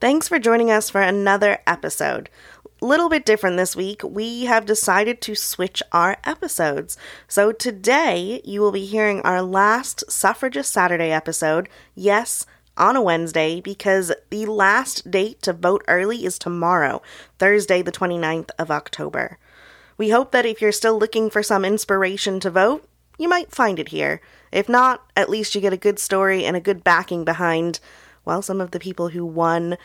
Thanks for joining us for another episode. Little bit different this week. We have decided to switch our episodes. So today you will be hearing our last Suffragist Saturday episode. Yes, on a Wednesday because the last date to vote early is tomorrow, Thursday, the 29th of October. We hope that if you're still looking for some inspiration to vote, you might find it here. If not, at least you get a good story and a good backing behind, well, some of the people who won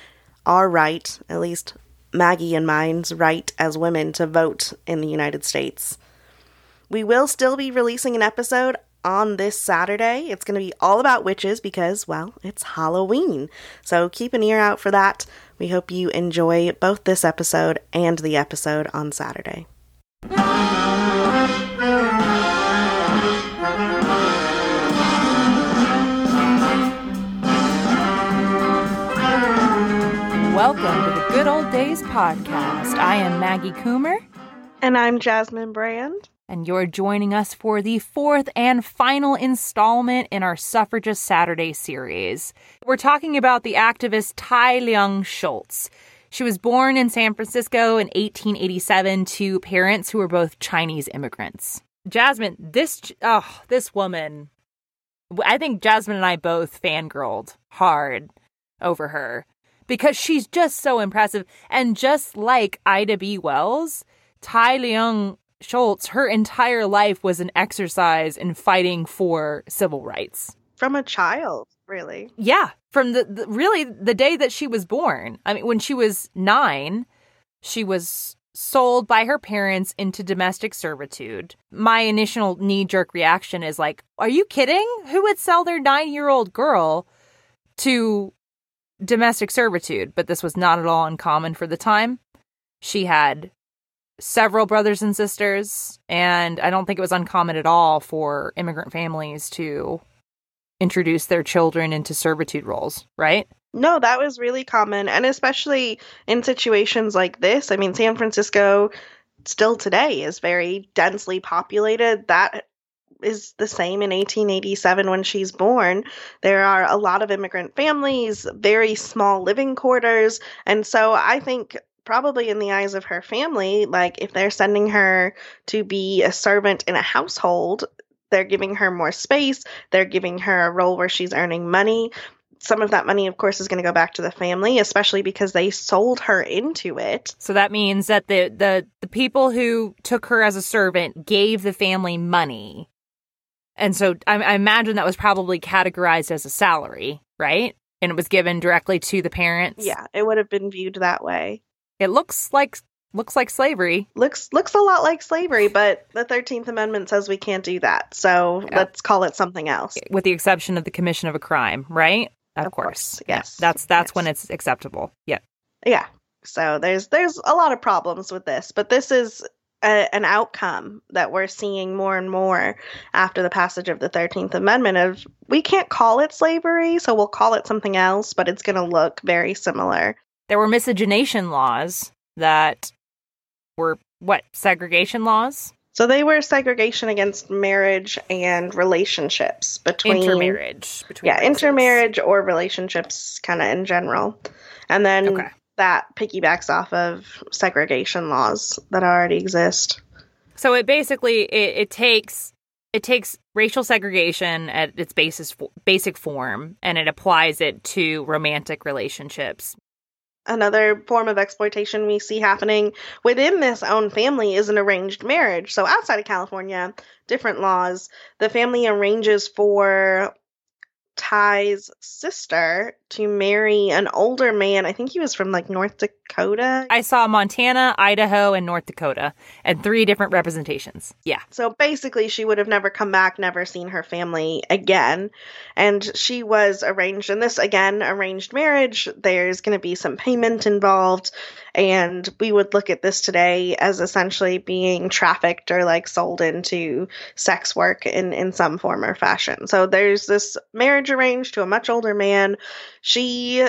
are right, at least Maggie and mine's right as women to vote in the United States. We will still be releasing an episode on this Saturday. It's going to be all about witches because, well, it's Halloween. So keep an ear out for that. We hope you enjoy both this episode and the episode on Saturday. Welcome to the Good Old Days podcast. I am Maggie Coomer. And I'm Jasmin Brand. And you're joining us for the fourth and final installment in our Suffragist Saturday series. We're talking about the activist Tye Leung Schulze. She was born in San Francisco in 1887 to parents who were both Chinese immigrants. Jasmin, this oh, this woman, I think Jasmine and I both fangirled hard over her because she's just so impressive. And just like Ida B. Wells, Tye Leung Schulze, her entire life was an exercise in fighting for civil rights. From a child, really. Yeah, from the, the really the day that she was born. I mean, when she was nine, she was sold by her parents into domestic servitude. My initial knee jerk reaction is like, are you kidding? Who would sell their nine year old girl to domestic servitude, but this was not at all uncommon for the time. She had several brothers and sisters, and I don't think it was uncommon at all for immigrant families to introduce their children into servitude roles, right? No, that was really common, and especially in situations like this. I mean, San Francisco still today is very densely populated. That is the same in 1887 when she's born. There are a lot of immigrant families, very small living quarters. And so I think probably in the eyes of her family, like if they're sending her to be a servant in a household, they're giving her more space, they're giving her a role where she's earning money. Some of that money, of course, is going to go back to the family, especially because they sold her into it. So that means that the, the, the people who took her as a servant gave the family money and so I, I imagine that was probably categorized as a salary, right? And it was given directly to the parents. Yeah, it would have been viewed that way. It looks like looks like slavery. Looks looks a lot like slavery, but the 13th amendment says we can't do that. So, yeah. let's call it something else. With the exception of the commission of a crime, right? Of, of course. course. Yes. Yeah, that's that's yes. when it's acceptable. Yeah. Yeah. So there's there's a lot of problems with this, but this is a, an outcome that we're seeing more and more after the passage of the 13th Amendment of we can't call it slavery, so we'll call it something else, but it's going to look very similar. There were miscegenation laws that were what, segregation laws? So they were segregation against marriage and relationships between intermarriage between yeah, races. intermarriage or relationships kind of in general. And then okay that piggybacks off of segregation laws that already exist. So it basically it, it takes it takes racial segregation at its basis basic form and it applies it to romantic relationships. Another form of exploitation we see happening within this own family is an arranged marriage. So outside of California, different laws, the family arranges for Tye's sister to marry an older man. I think he was from like North Dakota. I saw Montana, Idaho, and North Dakota, and three different representations. Yeah. So basically, she would have never come back, never seen her family again. And she was arranged in this, again, arranged marriage. There's going to be some payment involved. And we would look at this today as essentially being trafficked or like sold into sex work in, in some form or fashion. So there's this marriage arranged to a much older man. She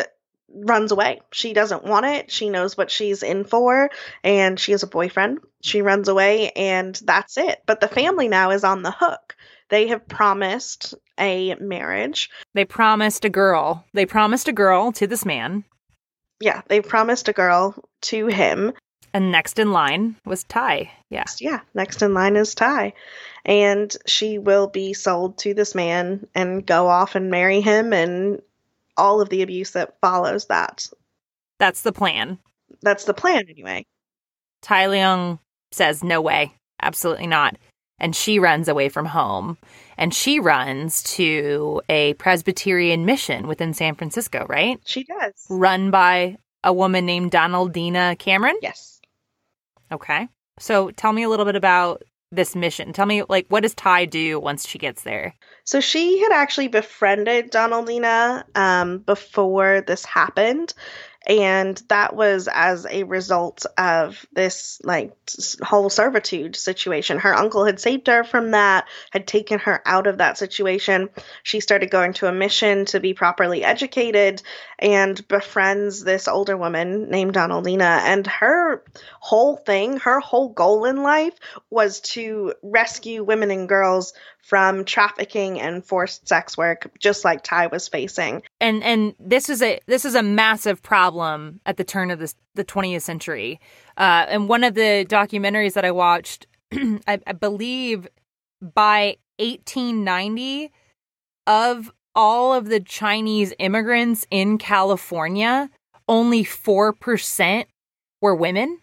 runs away. She doesn't want it. She knows what she's in for and she has a boyfriend. She runs away and that's it. But the family now is on the hook. They have promised a marriage. They promised a girl. They promised a girl to this man yeah, they promised a girl to him. And next in line was Tye. Yeah. Yeah, next in line is Tye. And she will be sold to this man and go off and marry him and all of the abuse that follows that. That's the plan. That's the plan, anyway. Tye Leung says, No way. Absolutely not. And she runs away from home. And she runs to a Presbyterian mission within San Francisco, right? She does. Run by a woman named Donaldina Cameron? Yes. Okay. So tell me a little bit about this mission. Tell me, like, what does Tye do once she gets there? So she had actually befriended Donaldina um, before this happened and that was as a result of this like whole servitude situation. Her uncle had saved her from that had taken her out of that situation. She started going to a mission to be properly educated and befriends this older woman named donaldina. And her whole thing her whole goal in life was to rescue women and girls from trafficking and forced sex work just like Tye was facing. And and this is a this is a massive problem at the turn of the 20th century. Uh, and one of the documentaries that I watched I, I believe by 1890 of all of the Chinese immigrants in California, only 4% were women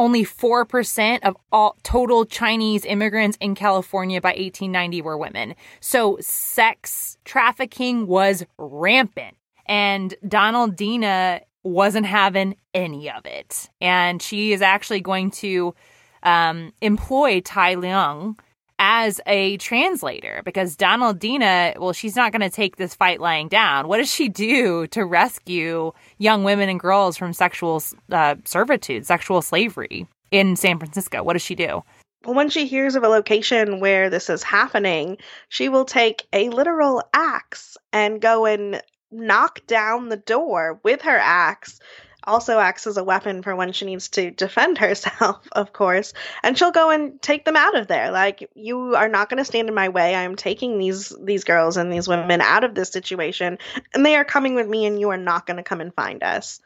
only 4% of all total Chinese immigrants in California by 1890 were women. So sex trafficking was rampant. And Donaldina wasn't having any of it. And she is actually going to um, employ Tye Leung as a translator because Donaldina, well, she's not going to take this fight lying down. What does she do to rescue young women and girls from sexual uh, servitude, sexual slavery in San Francisco? What does she do? Well, when she hears of a location where this is happening, she will take a literal axe and go and knock down the door with her axe also acts as a weapon for when she needs to defend herself, of course. And she'll go and take them out of there. Like you are not going to stand in my way. I am taking these these girls and these women out of this situation, and they are coming with me, and you are not going to come and find us.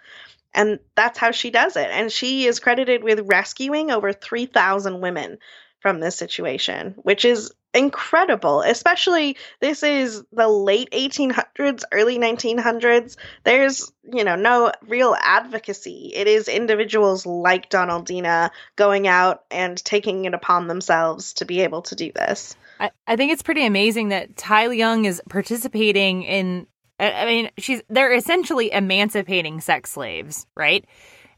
And that's how she does it. And she is credited with rescuing over 3,000 women from this situation, which is incredible. Especially this is the late 1800s, early 1900s. There's, you know, no real advocacy. It is individuals like Donaldina going out and taking it upon themselves to be able to do this. I, I think it's pretty amazing that Tye Leung is participating in I mean, she's they're essentially emancipating sex slaves, right?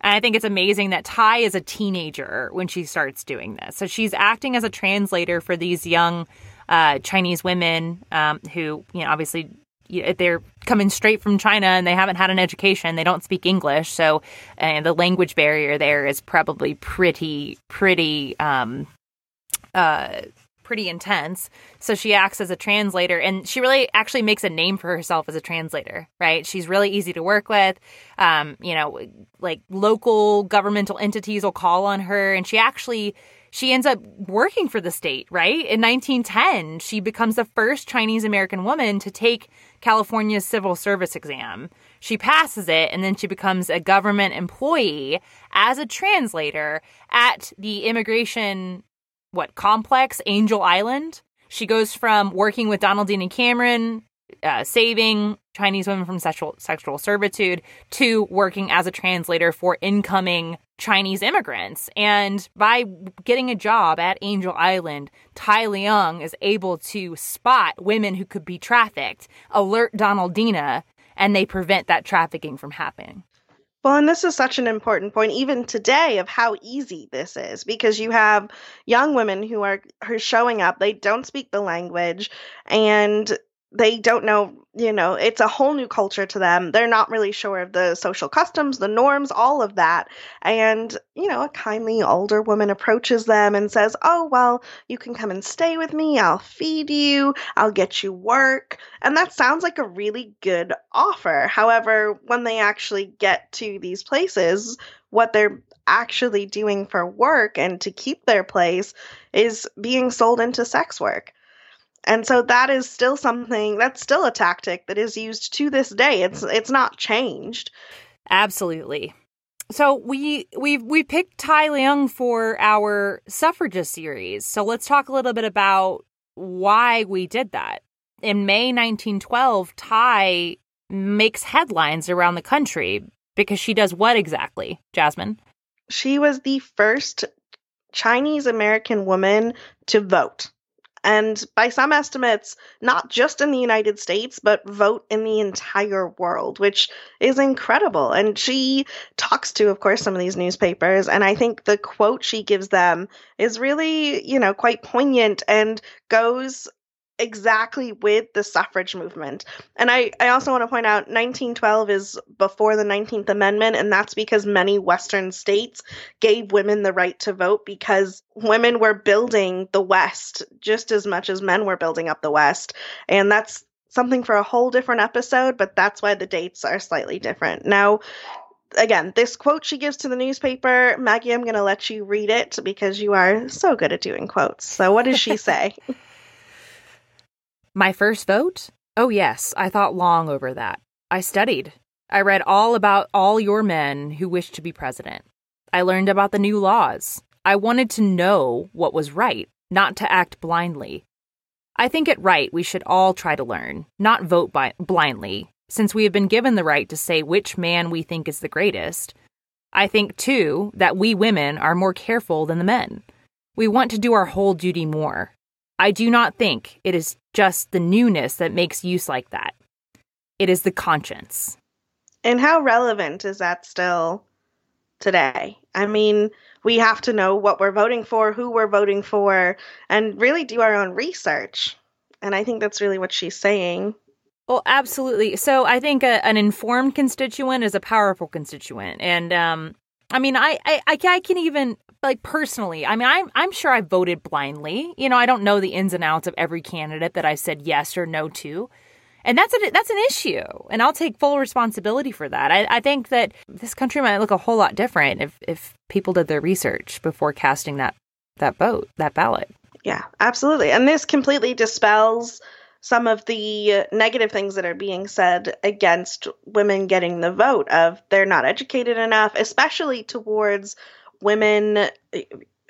And I think it's amazing that Tye is a teenager when she starts doing this. So she's acting as a translator for these young uh, Chinese women um, who, you know, obviously they're coming straight from China and they haven't had an education. They don't speak English, so and the language barrier there is probably pretty, pretty um, uh, pretty intense. So she acts as a translator and she really actually makes a name for herself as a translator, right? She's really easy to work with. Um, you know, like local governmental entities will call on her and she actually she ends up working for the state, right? In 1910, she becomes the first Chinese American woman to take California's civil service exam. She passes it and then she becomes a government employee as a translator at the immigration what complex Angel Island. She goes from working with Donaldina Cameron, uh, saving Chinese women from sexual sexual servitude, to working as a translator for incoming Chinese immigrants. And by getting a job at Angel Island, Tye Leung is able to spot women who could be trafficked, alert Donaldina, and they prevent that trafficking from happening. Well, and this is such an important point, even today, of how easy this is, because you have young women who are who are showing up. They don't speak the language, and they don't know, you know, it's a whole new culture to them. They're not really sure of the social customs, the norms, all of that. And, you know, a kindly older woman approaches them and says, Oh, well, you can come and stay with me. I'll feed you. I'll get you work. And that sounds like a really good offer. However, when they actually get to these places, what they're actually doing for work and to keep their place is being sold into sex work. And so that is still something that's still a tactic that is used to this day. It's it's not changed. Absolutely. So we we we picked Tye Leung for our suffragist series. So let's talk a little bit about why we did that. In May 1912, Tye makes headlines around the country because she does what exactly, Jasmin? She was the first Chinese American woman to vote and by some estimates, not just in the United States, but vote in the entire world, which is incredible. And she talks to, of course, some of these newspapers, and I think the quote she gives them is really, you know, quite poignant and goes exactly with the suffrage movement. And I, I also want to point out 1912 is before the 19th Amendment, and that's because many Western states gave women the right to vote because women were building the West just as much as men were building up the West. And that's something for a whole different episode, but that's why the dates are slightly different. Now, again, this quote she gives to the newspaper, Maggie, I'm going to let you read it because you are so good at doing quotes. So, what does she say? My first vote? Oh, yes, I thought long over that. I studied. I read all about all your men who wished to be president. I learned about the new laws. I wanted to know what was right, not to act blindly. I think it right we should all try to learn, not vote by- blindly, since we have been given the right to say which man we think is the greatest. I think, too, that we women are more careful than the men. We want to do our whole duty more. I do not think it is just the newness that makes use like that. It is the conscience. And how relevant is that still today? I mean, we have to know what we're voting for, who we're voting for, and really do our own research. And I think that's really what she's saying. Well, absolutely. So I think a, an informed constituent is a powerful constituent, and um, I mean, I, I I can even like personally, I mean, I'm I'm sure I voted blindly. You know, I don't know the ins and outs of every candidate that I said yes or no to. And that's a, that's an issue, and I'll take full responsibility for that. I, I think that this country might look a whole lot different if, if people did their research before casting that that vote, that ballot. Yeah, absolutely. And this completely dispels some of the negative things that are being said against women getting the vote of they're not educated enough, especially towards women,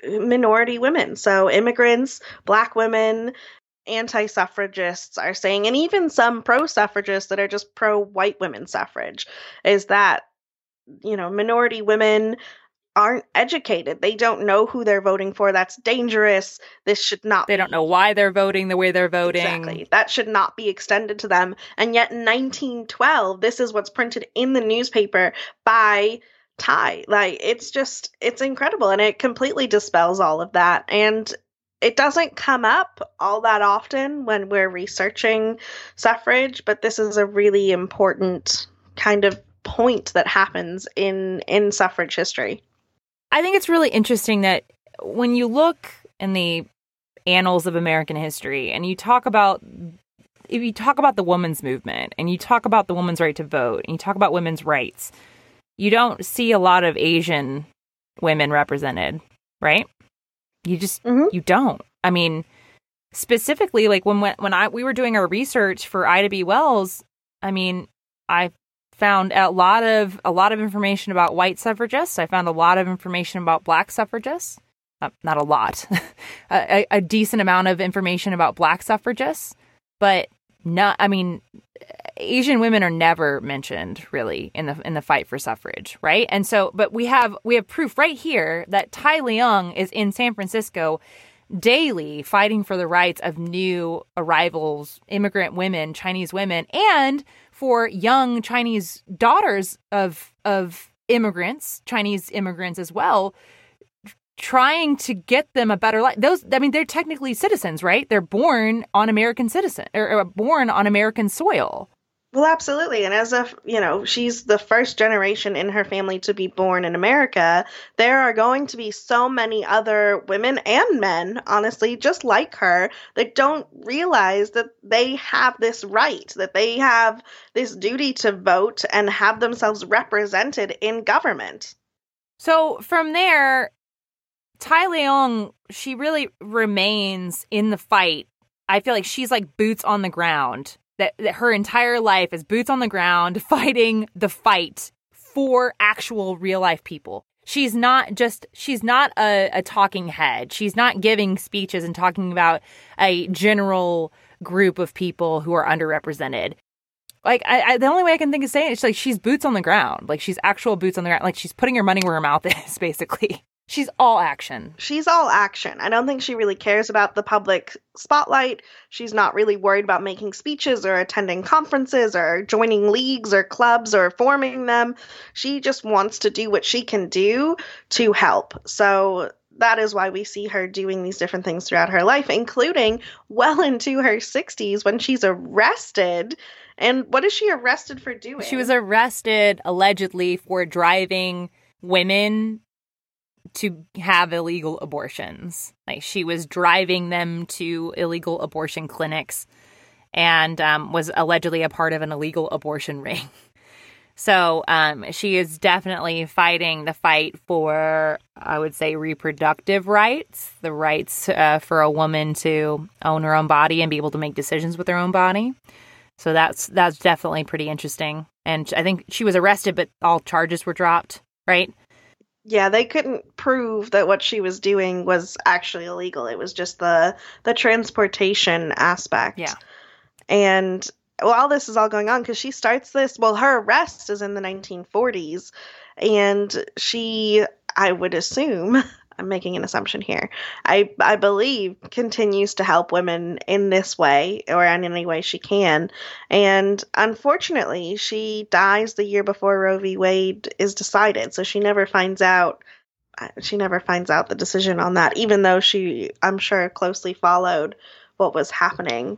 minority women. So, immigrants, black women, anti suffragists are saying, and even some pro suffragists that are just pro white women suffrage, is that, you know, minority women aren't educated. They don't know who they're voting for. That's dangerous. This should not. They don't know why they're voting the way they're voting. Exactly. That should not be extended to them. And yet, in 1912, this is what's printed in the newspaper by Tye. Like it's just it's incredible and it completely dispels all of that and it doesn't come up all that often when we're researching suffrage, but this is a really important kind of point that happens in in suffrage history. I think it's really interesting that when you look in the annals of American history and you talk about if you talk about the women's movement and you talk about the woman's right to vote and you talk about women's rights, you don't see a lot of Asian women represented, right? You just mm-hmm. you don't. I mean, specifically like when when I we were doing our research for Ida B. Wells, I mean, I found a lot of a lot of information about white suffragists. I found a lot of information about black suffragists. Uh, not a lot, a, a decent amount of information about black suffragists, but not. I mean, Asian women are never mentioned really in the in the fight for suffrage, right? And so, but we have we have proof right here that Tye Leung is in San Francisco daily fighting for the rights of new arrivals, immigrant women, Chinese women, and for young Chinese daughters of of immigrants, Chinese immigrants as well, trying to get them a better life. Those, I mean, they're technically citizens, right? They're born on American citizen or, or born on American soil. Well, absolutely. And as a, you know, she's the first generation in her family to be born in America, there are going to be so many other women and men, honestly, just like her, that don't realize that they have this right, that they have this duty to vote and have themselves represented in government. So from there, Tye Leung, she really remains in the fight. I feel like she's like boots on the ground. That, that her entire life is boots on the ground fighting the fight for actual real life people. She's not just, she's not a, a talking head. She's not giving speeches and talking about a general group of people who are underrepresented. Like, I, I the only way I can think of saying it is like she's boots on the ground. Like, she's actual boots on the ground. Like, she's putting her money where her mouth is, basically. She's all action. She's all action. I don't think she really cares about the public spotlight. She's not really worried about making speeches or attending conferences or joining leagues or clubs or forming them. She just wants to do what she can do to help. So that is why we see her doing these different things throughout her life, including well into her 60s when she's arrested. And what is she arrested for doing? She was arrested allegedly for driving women to have illegal abortions. Like she was driving them to illegal abortion clinics and um, was allegedly a part of an illegal abortion ring. So um, she is definitely fighting the fight for, I would say, reproductive rights, the rights uh, for a woman to own her own body and be able to make decisions with her own body. So that's that's definitely pretty interesting. And I think she was arrested, but all charges were dropped, right? Yeah, they couldn't prove that what she was doing was actually illegal. It was just the the transportation aspect. Yeah. And while this is all going on, because she starts this, well, her arrest is in the 1940s, and she, I would assume, I'm making an assumption here. I I believe continues to help women in this way or in any way she can. And unfortunately, she dies the year before Roe v. Wade is decided, so she never finds out uh, she never finds out the decision on that even though she I'm sure closely followed what was happening.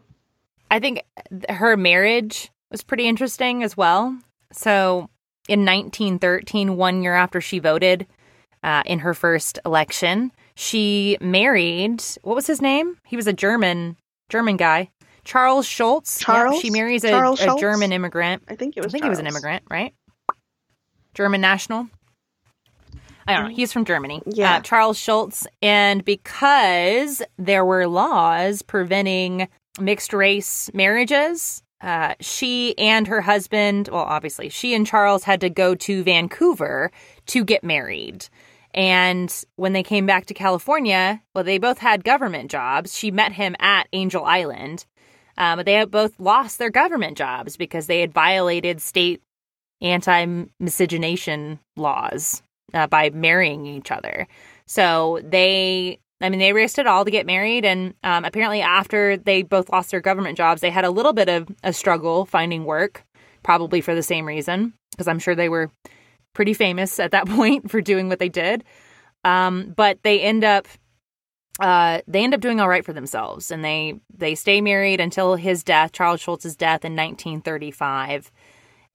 I think her marriage was pretty interesting as well. So in 1913, one year after she voted, uh, in her first election. She married what was his name? He was a German German guy. Charles Schulze. Charles. Yeah, she marries a, a, German immigrant. I think it was. I think Charles. he was an immigrant, right? German national. I don't know. He's from Germany. Yeah. Uh, Charles Schulze. And because there were laws preventing mixed race marriages, uh, she and her husband, well, obviously, she and Charles had to go to Vancouver to get married. And when they came back to California, well, they both had government jobs. She met him at Angel Island. Um, but they both lost their government jobs because they had violated state anti miscegenation laws uh, by marrying each other. So they, I mean, they risked it all to get married. And um, apparently, after they both lost their government jobs, they had a little bit of a struggle finding work, probably for the same reason, because I'm sure they were pretty famous at that point for doing what they did. Um, but they end up uh, they end up doing all right for themselves, and they they stay married until his death, Charles Schulze's death in 1935.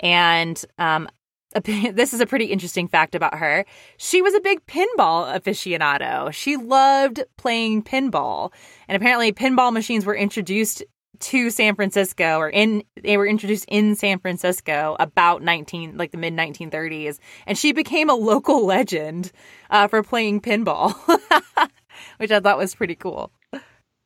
And um, this is a pretty interesting fact about her. She was a big pinball aficionado. She loved playing pinball, and apparently, pinball machines were introduced to San Francisco or in they were introduced in San Francisco about 19 like the mid 1930s and she became a local legend uh, for playing pinball which I thought was pretty cool.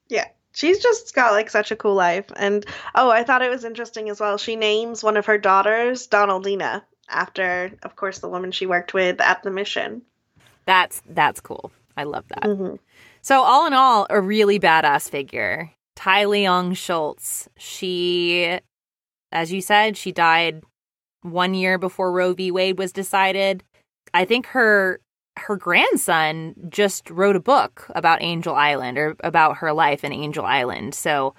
Yeah. She's just got like such a cool life and oh, I thought it was interesting as well. She names one of her daughters Donaldina after of course the woman she worked with at the mission. That's that's cool. I love that. Mm-hmm. So all in all, a really badass figure. Tye Leung Schulze. She, as you said, she died one year before Roe v. Wade was decided. I think her her grandson just wrote a book about Angel Island or about her life in Angel Island. So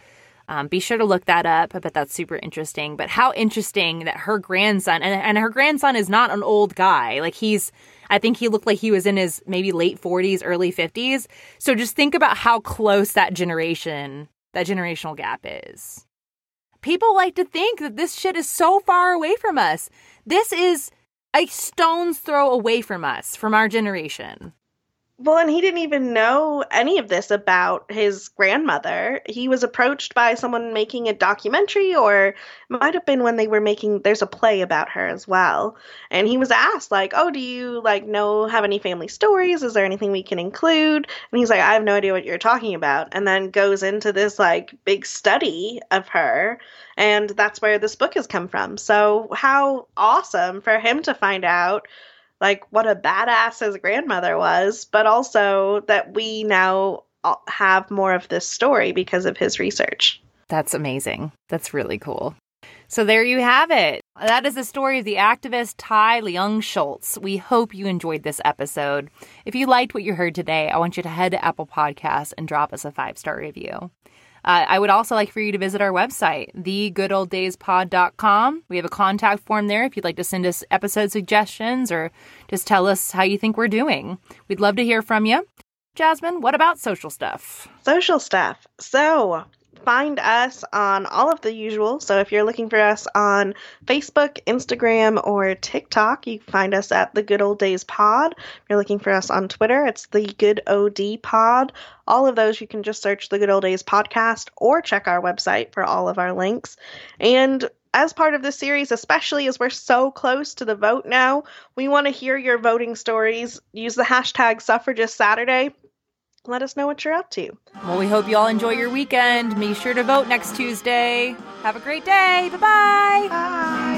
um, be sure to look that up. I bet that's super interesting. But how interesting that her grandson and, and her grandson is not an old guy. Like he's I think he looked like he was in his maybe late 40s, early 50s. So just think about how close that generation that generational gap is. People like to think that this shit is so far away from us. This is a stone's throw away from us, from our generation. Well, and he didn't even know any of this about his grandmother. He was approached by someone making a documentary, or might have been when they were making. There's a play about her as well, and he was asked like, "Oh, do you like know have any family stories? Is there anything we can include?" And he's like, "I have no idea what you're talking about," and then goes into this like big study of her, and that's where this book has come from. So how awesome for him to find out like what a badass his grandmother was, but also that we now have more of this story because of his research. That's amazing. That's really cool. So there you have it. That is the story of the activist Tye Leung Schulze. We hope you enjoyed this episode. If you liked what you heard today, I want you to head to Apple Podcasts and drop us a five star review. Uh, I would also like for you to visit our website, thegoodolddayspod.com. We have a contact form there if you'd like to send us episode suggestions or just tell us how you think we're doing. We'd love to hear from you. Jasmin, what about social stuff? Social stuff. So, find us on all of the usual. So if you're looking for us on Facebook, Instagram, or TikTok, you find us at the Good Old Days Pod. If you're looking for us on Twitter, it's the Good OD Pod. All of those you can just search the Good Old Days Podcast or check our website for all of our links. And as part of this series, especially as we're so close to the vote now, we want to hear your voting stories. Use the hashtag Suffragist Saturday let us know what you're up to. Well, we hope you all enjoy your weekend. Be sure to vote next Tuesday. Have a great day. Bye-bye. Bye.